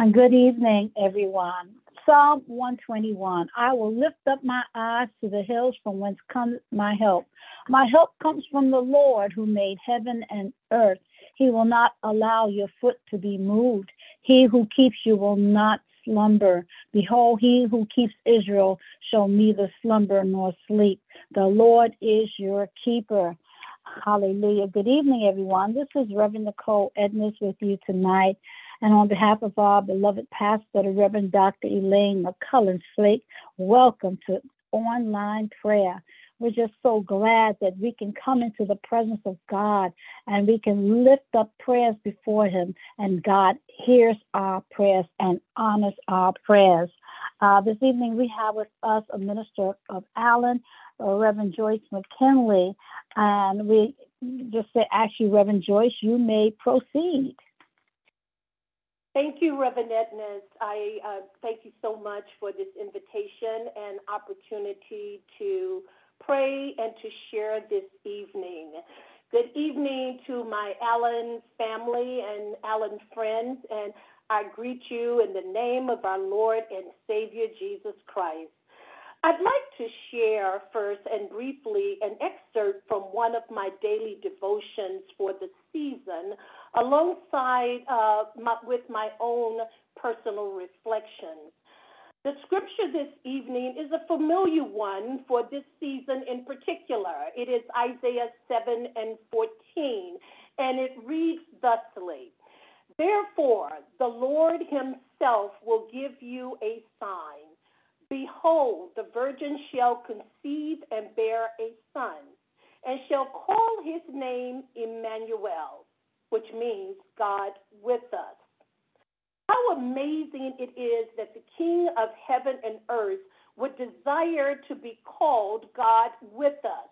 And good evening, everyone. Psalm 121. I will lift up my eyes to the hills from whence comes my help. My help comes from the Lord who made heaven and earth. He will not allow your foot to be moved. He who keeps you will not slumber. Behold, he who keeps Israel shall neither slumber nor sleep. The Lord is your keeper. Hallelujah. Good evening, everyone. This is Reverend Nichole Edness with you tonight. And on behalf of our beloved pastor, the Reverend Dr. Elaine McCullin Flake, welcome to online prayer. We're just so glad that we can come into the presence of God and we can lift up prayers before Him, and God hears our prayers and honors our prayers. Uh, this evening, we have with us a minister of Allen, uh, Reverend Joyce McKinley, and we just say, actually, Reverend Joyce, you may proceed. Thank you, Reverend Edness. I uh, thank you so much for this invitation and opportunity to pray and to share this evening. Good evening to my Allen family and Allen friends, and I greet you in the name of our Lord and Savior Jesus Christ. I'd like to share first and briefly an excerpt from one of my daily devotions for the season, alongside uh, my, with my own personal reflections. The scripture this evening is a familiar one for this season in particular. It is Isaiah 7 and 14, and it reads thusly Therefore, the Lord Himself will give you a sign. Behold, the virgin shall conceive and bear a son, and shall call his name Emmanuel, which means God with us. How amazing it is that the King of heaven and earth would desire to be called God with us,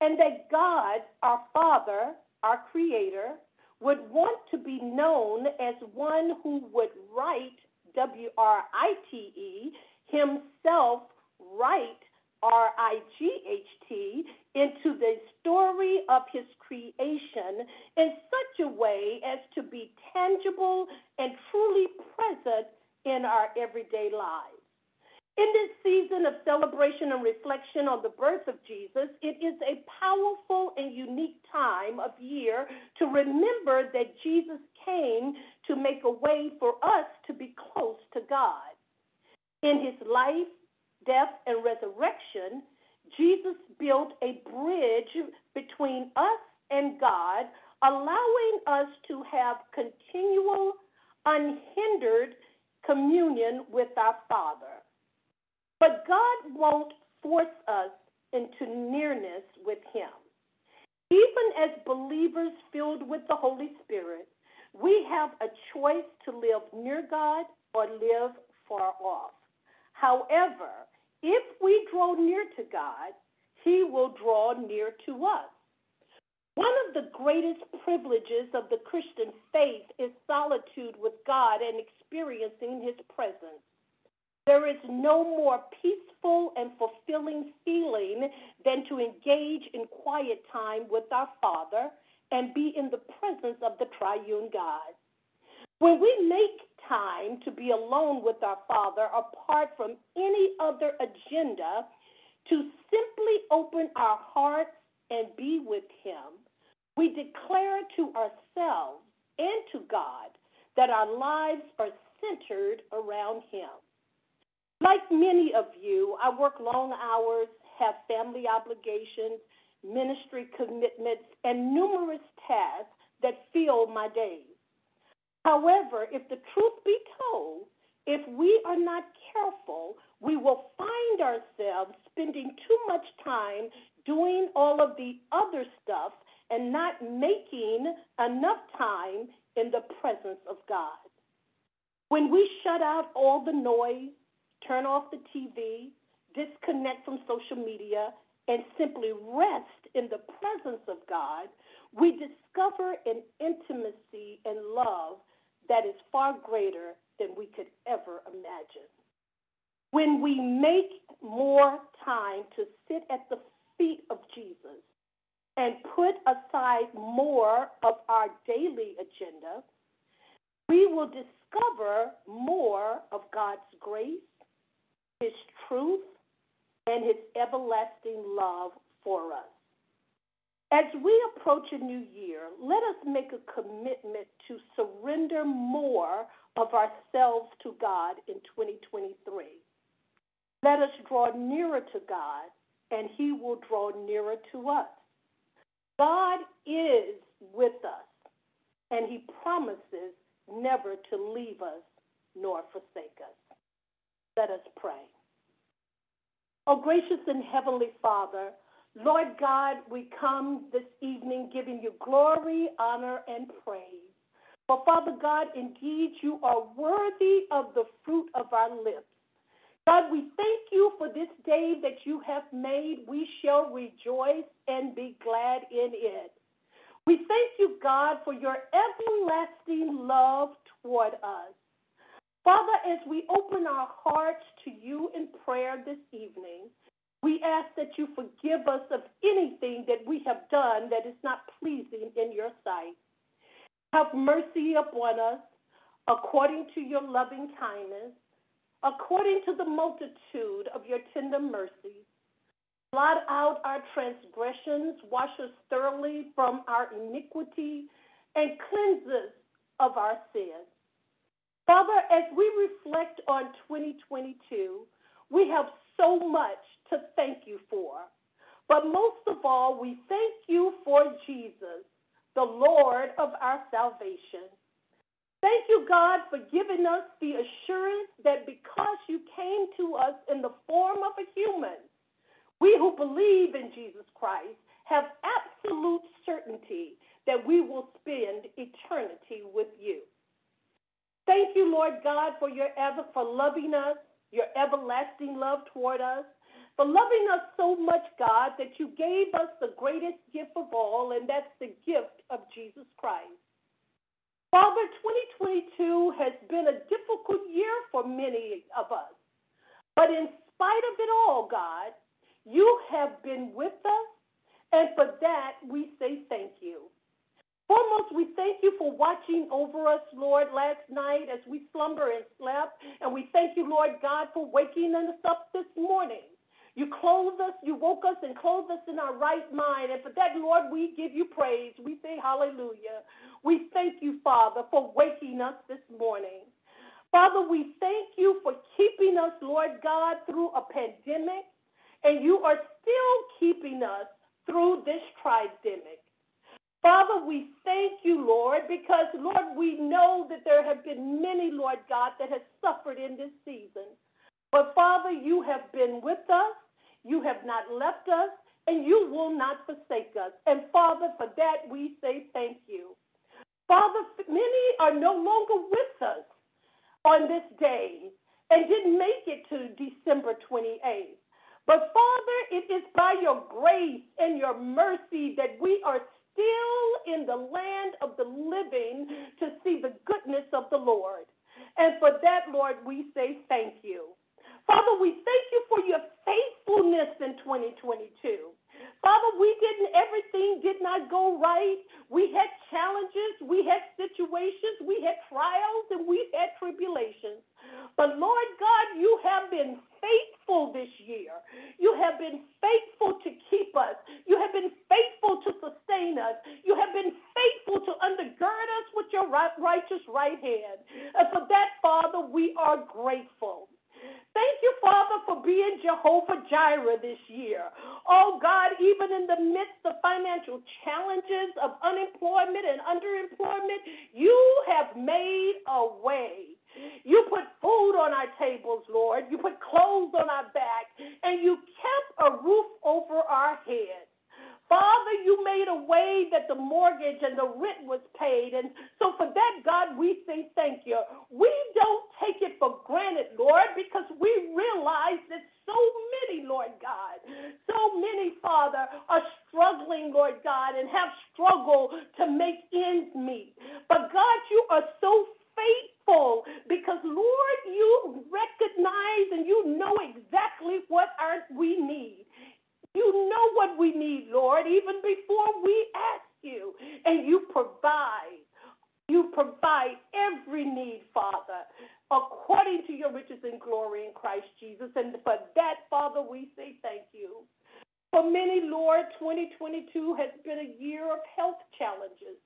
and that God, our Father, our Creator, would want to be known as one who would write, W R I T E, himself write R I G H T into the story of his creation in such a way as to be tangible and truly present in our everyday lives. In this season of celebration and reflection on the birth of Jesus, it is a powerful and unique time of year to remember that Jesus came to make a way for us to be close to God. In his life, death, and resurrection, Jesus built a bridge between us and God, allowing us to have continual, unhindered communion with our Father. But God won't force us into nearness with Him. Even as believers filled with the Holy Spirit, we have a choice to live near God or live far off. However, if we draw near to God, He will draw near to us. One of the greatest privileges of the Christian faith is solitude with God and experiencing His presence. There is no more peaceful and fulfilling feeling than to engage in quiet time with our Father and be in the presence of the triune God. When we make time to be alone with our Father apart from any other agenda, to simply open our hearts and be with Him, we declare to ourselves and to God that our lives are centered around Him. Like many of you, I work long hours, have family obligations, ministry commitments, and numerous tasks that fill my days. However, if the truth be told, if we are not careful, we will find ourselves spending too much time doing all of the other stuff and not making enough time in the presence of God. When we shut out all the noise, turn off the TV, disconnect from social media, and simply rest in the presence of God, we discover an intimacy and love that is far greater than we could ever imagine. When we make more time to sit at the feet of Jesus and put aside more of our daily agenda, we will discover more of God's grace, His truth, and His everlasting love for us. As we approach a new year, let us make a commitment to surrender more of ourselves to God in 2023. Let us draw nearer to God, and He will draw nearer to us. God is with us, and He promises never to leave us nor forsake us. Let us pray. Oh, gracious and heavenly Father, Lord God, we come this evening giving you glory, honor, and praise. For Father God, indeed you are worthy of the fruit of our lips. God, we thank you for this day that you have made. We shall rejoice and be glad in it. We thank you, God, for your everlasting love toward us. Father, as we open our hearts to you in prayer this evening, we ask that you forgive us of anything that we have done that is not pleasing in your sight. Have mercy upon us according to your loving kindness, according to the multitude of your tender mercies. Blot out our transgressions, wash us thoroughly from our iniquity, and cleanse us of our sins. Father, as we reflect on 2022, we have so much to thank you for. But most of all, we thank you for Jesus, the Lord of our salvation. Thank you, God, for giving us the assurance that because you came to us in the form of a human, we who believe in Jesus Christ have absolute certainty that we will spend eternity with you. Thank you, Lord God, for your ever for loving us, your everlasting love toward us for loving us so much, God, that you gave us the greatest gift of all, and that's the gift of Jesus Christ. Father, 2022 has been a difficult year for many of us. But in spite of it all, God, you have been with us, and for that we say thank we thank you for watching over us, Lord, last night as we slumber and slept. And we thank you, Lord God, for waking us up this morning. You clothed us, you woke us and clothed us in our right mind. And for that, Lord, we give you praise. We say hallelujah. We thank you, Father, for waking us this morning. Father, we thank you for keeping us, Lord God, through a pandemic, and you are still keeping us through this tridemic. Father, we thank you, Lord, because, Lord, we know that there have been many, Lord God, that have suffered in this season. But, Father, you have been with us. You have not left us, and you will not forsake us. And Father, for that we say thank you. Father, many are no longer with us on this day and didn't make it to December 28th. But Father, it is by your grace and your mercy that we are still in the land of the living to see the goodness of the Lord. And for that, Lord, we say thank you. Father, we thank you for your faithfulness in 2022. Father, we didn't, everything did not go right. We had challenges, we had situations, we had trials, and we had tribulations. But Lord God, you have been faithful this year. You have been faithful to keep us. You have been faithful to sustain us. You have been faithful to undergird us with your righteous right hand. And for that, Father, we are grateful. Thank you, Father, for being Jehovah Jireh this year. Oh, God, even in the midst of financial challenges of unemployment and underemployment, you have way. You put food on our tables, Lord. You put clothes on our back, and you kept a roof over our heads. Father, you made a way that the mortgage and the rent was paid. And so for that, God, we say thank you. We don't take it for granted, Lord, because we realize that so many, Lord God, so many, Father, are struggling, Lord God, and have struggled to make ends meet. But God, you are so faithful because, Lord, you recognize and you know exactly what our, we need. You know what we need, Lord, even before we ask you. And you provide. You provide every need, Father, according to your riches and glory in Christ Jesus. And for that, Father, we say thank you. For many, Lord, 2022 has been a year of health challenges.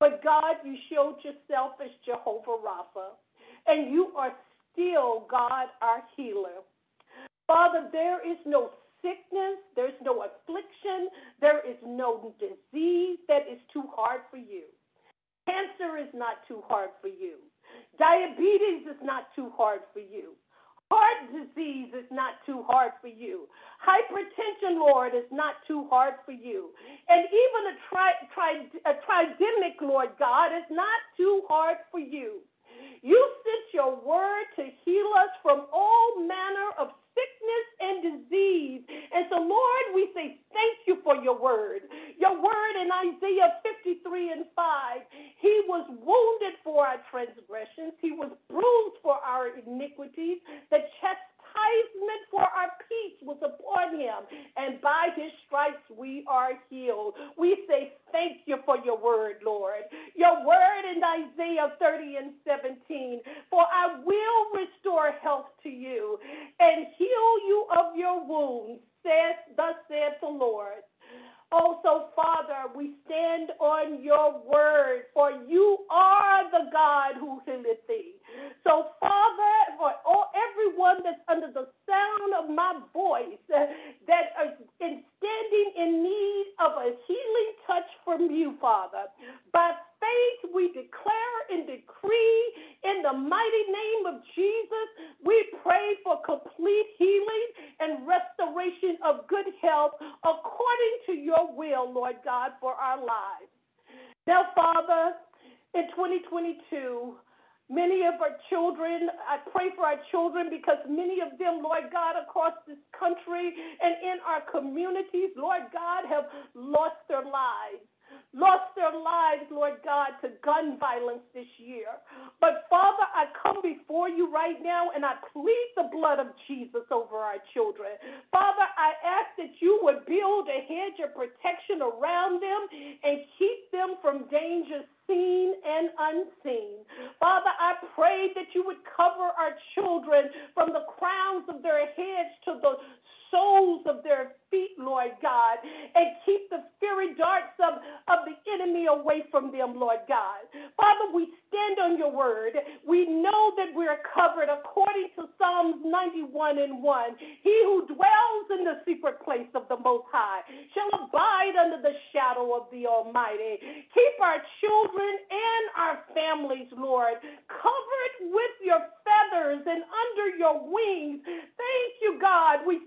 But God, you showed yourself as Jehovah Rapha, and you are still God, our healer. Father, there is no sickness, there's no affliction, there is no disease that is too hard for you. Cancer is not too hard for you. Diabetes is not too hard for you. Heart disease is not too hard for you. Hypertension, Lord, is not too hard for you. And even a, tri- tri- a tridemic, Lord God, is not too hard for you. You sent your word to heal us from all manner of sickness and disease. And so, Lord, we say thank you for your word. Your word in Isaiah 53 and 5 He was wounded for our transgressions, He was bruised for our iniquities. The chastisement for our peace was upon Him, and by His stripes we are healed. We say thank you for your word, Lord. Your word in Isaiah 30 and 17 For I will restore health to you and heal you of your wounds, saith, thus saith the Lord. Also, Father, we stand on your word, for you are the God who healeth thee. So, Father, for all, everyone that's under the sound of my voice that is in standing in need of a healing touch from you, Father, by faith we declare and decree in the mighty name of Jesus, we pray for complete healing and restoration of good health according to your will, Lord God, for our lives. Now, Father, in 2022, Many of our children, I pray for our children because many of them, Lord God, across this country and in our communities, Lord God, have lost their lives lost their lives, Lord God, to gun violence this year. But Father, I come before you right now and I plead the blood of Jesus over our children. Father, I ask that you would build a hedge of protection around them and keep them from dangers seen and unseen. Father, I pray that you would cover our children from the crowns of their heads to the soles of their feet, Lord God, and keep the fiery darts of, of the enemy away from them, Lord God. Father, we stand on your word. We know that we're covered according to Psalms 91 and 1. He who dwells in the secret place of the Most High shall abide under the shadow of the Almighty. Keep our children and our families, Lord, covered with your feathers and under your wings. Thank you, God. We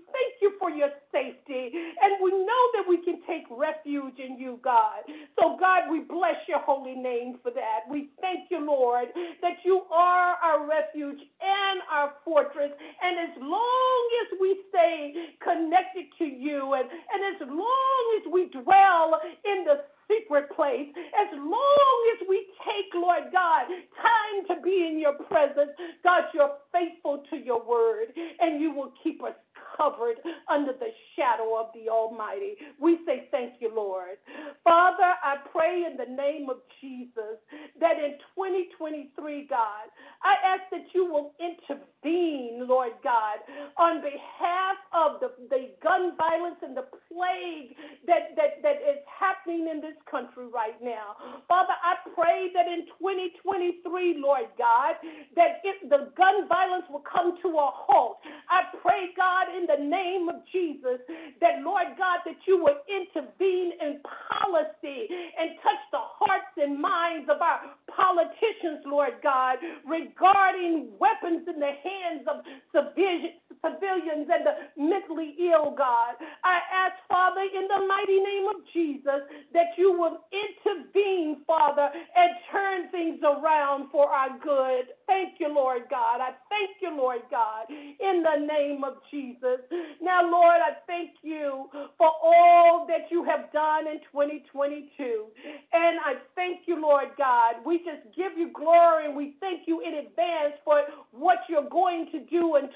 for your safety. And we know that we can take refuge in you, God. So, God, we bless your holy name for that. We thank you, Lord, that you are our refuge and our fortress. And as long as we stay connected to you and, and as long as we dwell in the secret place, as long as we take, Lord God, time to be in your presence, God, you're faithful to your word and you will keep us covered under the shadow of the Almighty. We say thank you, Lord. Father, I pray in the name of Jesus that in 2023, God, I ask that you will intervene, Lord God, on behalf of the, the gun violence and the plague that, that, that is happening in this country right now. Father, I pray that in 2023, Lord God, that the gun violence will come to a halt. I pray, God, in the name of Jesus, that, Lord God, that you would intervene in policy and touch the hearts and minds of our politicians, Lord God, regarding weapons in the hands of civilians civilians and the mentally ill, God. I ask, Father, in the mighty name of Jesus, that you will intervene, Father, and turn things around for our good. Thank you, Lord God. I thank you, Lord God, in the name of Jesus. Now, Lord, I thank you for all that you have done in 2022. And I thank you, Lord God. We just give you glory and we thank you in advance for what you're going to do in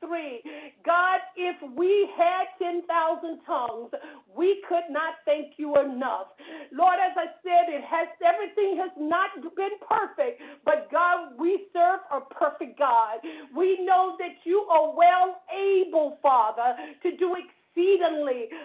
23. God, if we had 10,000 tongues, we could not thank you enough. Lord, as I said, it has everything has not been perfect, but God, we serve a perfect God. We know that you are well able, Father, to do exactly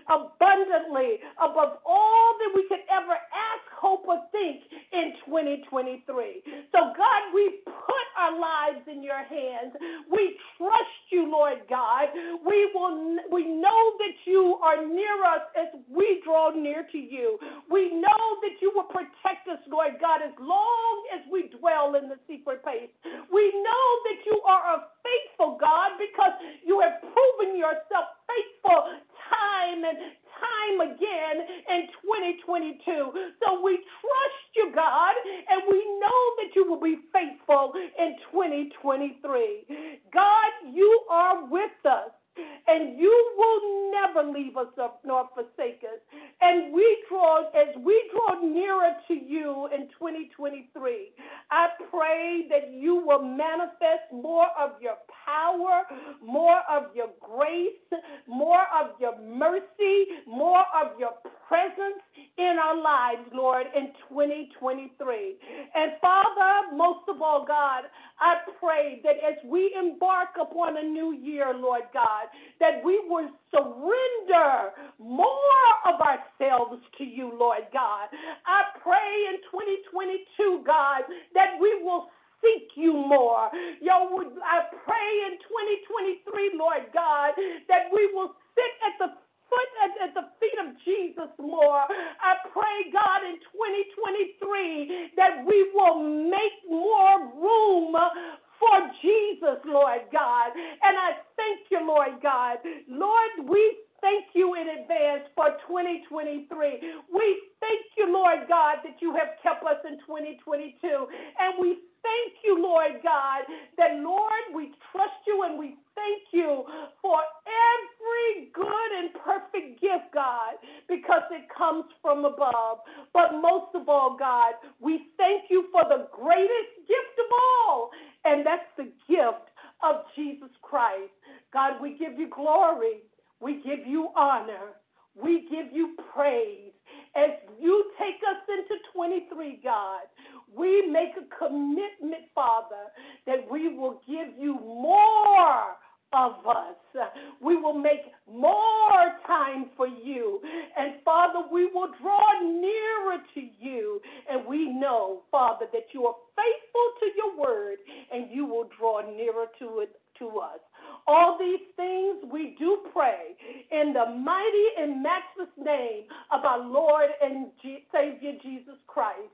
abundantly, above all that we could ever ask, hope, or think in 2023. So, God, we put our lives in your hands. We trust you, Lord God. We will we know that you are near us as we draw near to you. We know that you will protect us, Lord God, as long as we dwell in the secret place. We know that you are a faithful God because you have proven yourself faithful time and time again in 2022. So we trust you, God, and we know that you will be faithful in 2023. God, you are with us and you will never leave us nor forsake us. And we draw, as we draw nearer to you in 2023, I pray that you will manifest more of your power, more of your grace, more of your mercy, more of your presence in our lives, Lord, in 2023. And Father, most of all, God, I pray that as we embark upon a new year, Lord God, that we will surrender more of ourselves to you, Lord God. I pray in 2022, God, that we will seek you more. Yo, I pray in 2023, Lord God, that we will sit at the foot at, at, the feet of Jesus more. I pray, God, in 2023 that we will make more room for Jesus, Lord God. And I thank you, Lord God. Lord, we thank you in advance for 2023. We thank you, Lord God, that you have kept us in 2022. And we thank you, Lord God, that, Lord, we trust you and we thank you for every good and perfect gift, God, because it comes from above. But most of all, God, we thank you for the greatest gift of all, and that's the gift of Jesus Christ. God, we give you glory, we give you honor, we give you praise. As you take us into 23, God, we make a commitment, Father, that we will give you more of us. We will make more time for you. And Father, we will draw nearer to you. And we know, Father, that you are faithful to your word and you will draw nearer to it to us. All these things we do pray in the mighty and matchless name of our Lord and Savior Jesus Christ.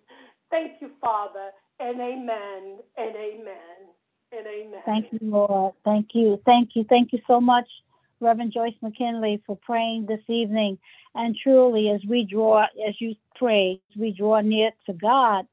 Thank you, Father, and amen, and amen, and amen. Thank you, Lord. Thank you. Thank you. Thank you so much, Reverend Joyce McKinley, for praying this evening. And truly, as we draw, as you pray, we draw near to God,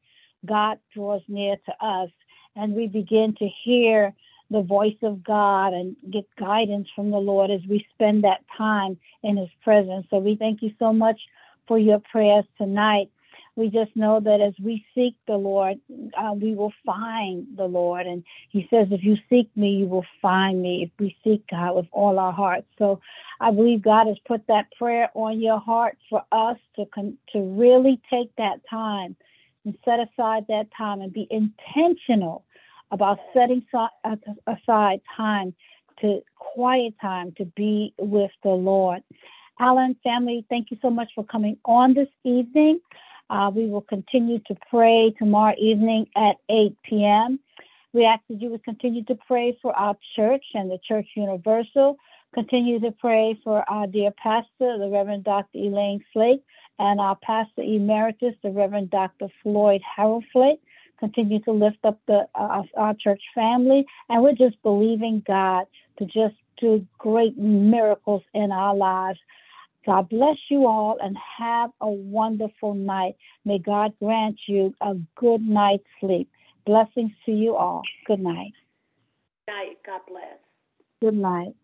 God draws near to us, and we begin to hear the voice of God and get guidance from the Lord as we spend that time in His presence. So we thank you so much for your prayers tonight we just know that as we seek the Lord, uh, we will find the Lord. And He says, if you seek me, you will find me if we seek God with all our hearts. So I believe God has put that prayer on your heart for us to, con- to really take that time and set aside that time and be intentional about setting so- aside time to quiet time to be with the Lord. Allen family, thank you so much for coming on this evening. Uh, we will continue to pray tomorrow evening at 8 p.m. We ask that you would continue to pray for our church and the Church Universal. Continue to pray for our dear pastor, the Reverend Dr. Elaine Flake, and our pastor emeritus, the Reverend Dr. Floyd Harold Flake. Continue to lift up the uh, our church family, and we're just believing God to just do great miracles in our lives. God bless you all and have a wonderful night. May God grant you a good night's sleep. Blessings to you all. Good night. Night. God bless. Good night.